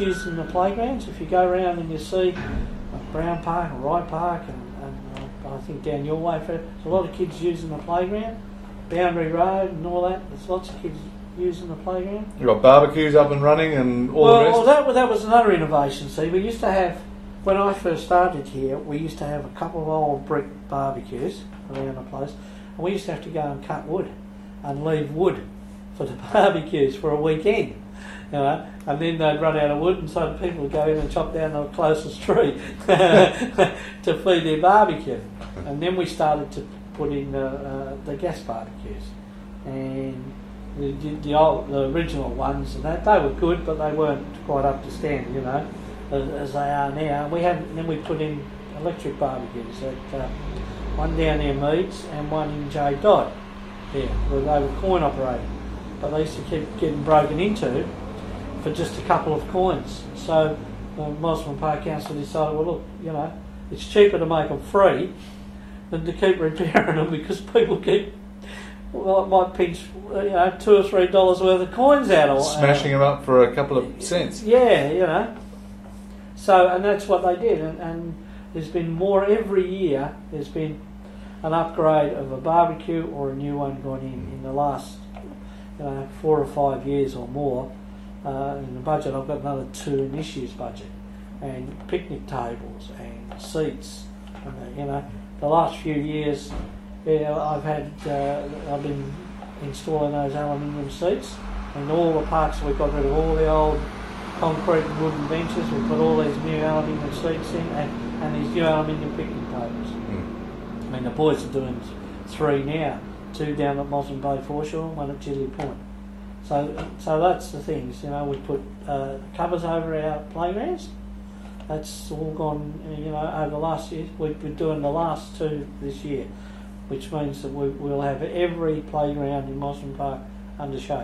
using the playgrounds. If you go around and you see Brown Park and Wright Park and, and uh, I think down your way, there's a lot of kids using the playground. Boundary Road and all that. There's lots of kids using the playground. You've got barbecues up and running and all well, the rest. well, that, that was another innovation. See, we used to have, when I first started here, we used to have a couple of old brick barbecues around the place, and we used to have to go and cut wood and leave wood for the barbecues for a weekend. You know, and then they'd run out of wood, and so people would go in and chop down the closest tree to feed their barbecue. And then we started to put in the, uh, the gas barbecues, and the, the, old, the original ones, and that they were good, but they weren't quite up to standard, you know, as, as they are now. We had then we put in electric barbecues at uh, one down near Meads and one in J Dodd, there, where they were coin operated, but they used to keep getting broken into for just a couple of coins. So the Mosman Park Council decided, well, look, you know, it's cheaper to make them free than to keep repairing them because people keep well, it might pinch uh, you know two or three dollars worth of coins out of Smashing them up for a couple of cents. Yeah, you know. So and that's what they did, and, and there's been more every year. There's been an upgrade of a barbecue or a new one gone in in the last you know four or five years or more. Uh, in the budget, I've got another two in this year's budget, and picnic tables and seats. And, uh, you know, the last few years, yeah, I've had uh, I've been installing those aluminium seats, and all the parks we've got rid of all the old concrete and wooden benches. We put all these new aluminium seats in, and, and these new aluminium picnic tables. Mm. I mean, the boys are doing three now, two down at Mosman Bay Foreshore, and one at Chidley Point. So, so that's the things. You know, we put uh, covers over our playgrounds. That's all gone. You know, over the last year, we've been doing the last two this year, which means that we, we'll have every playground in Mosman Park under shade.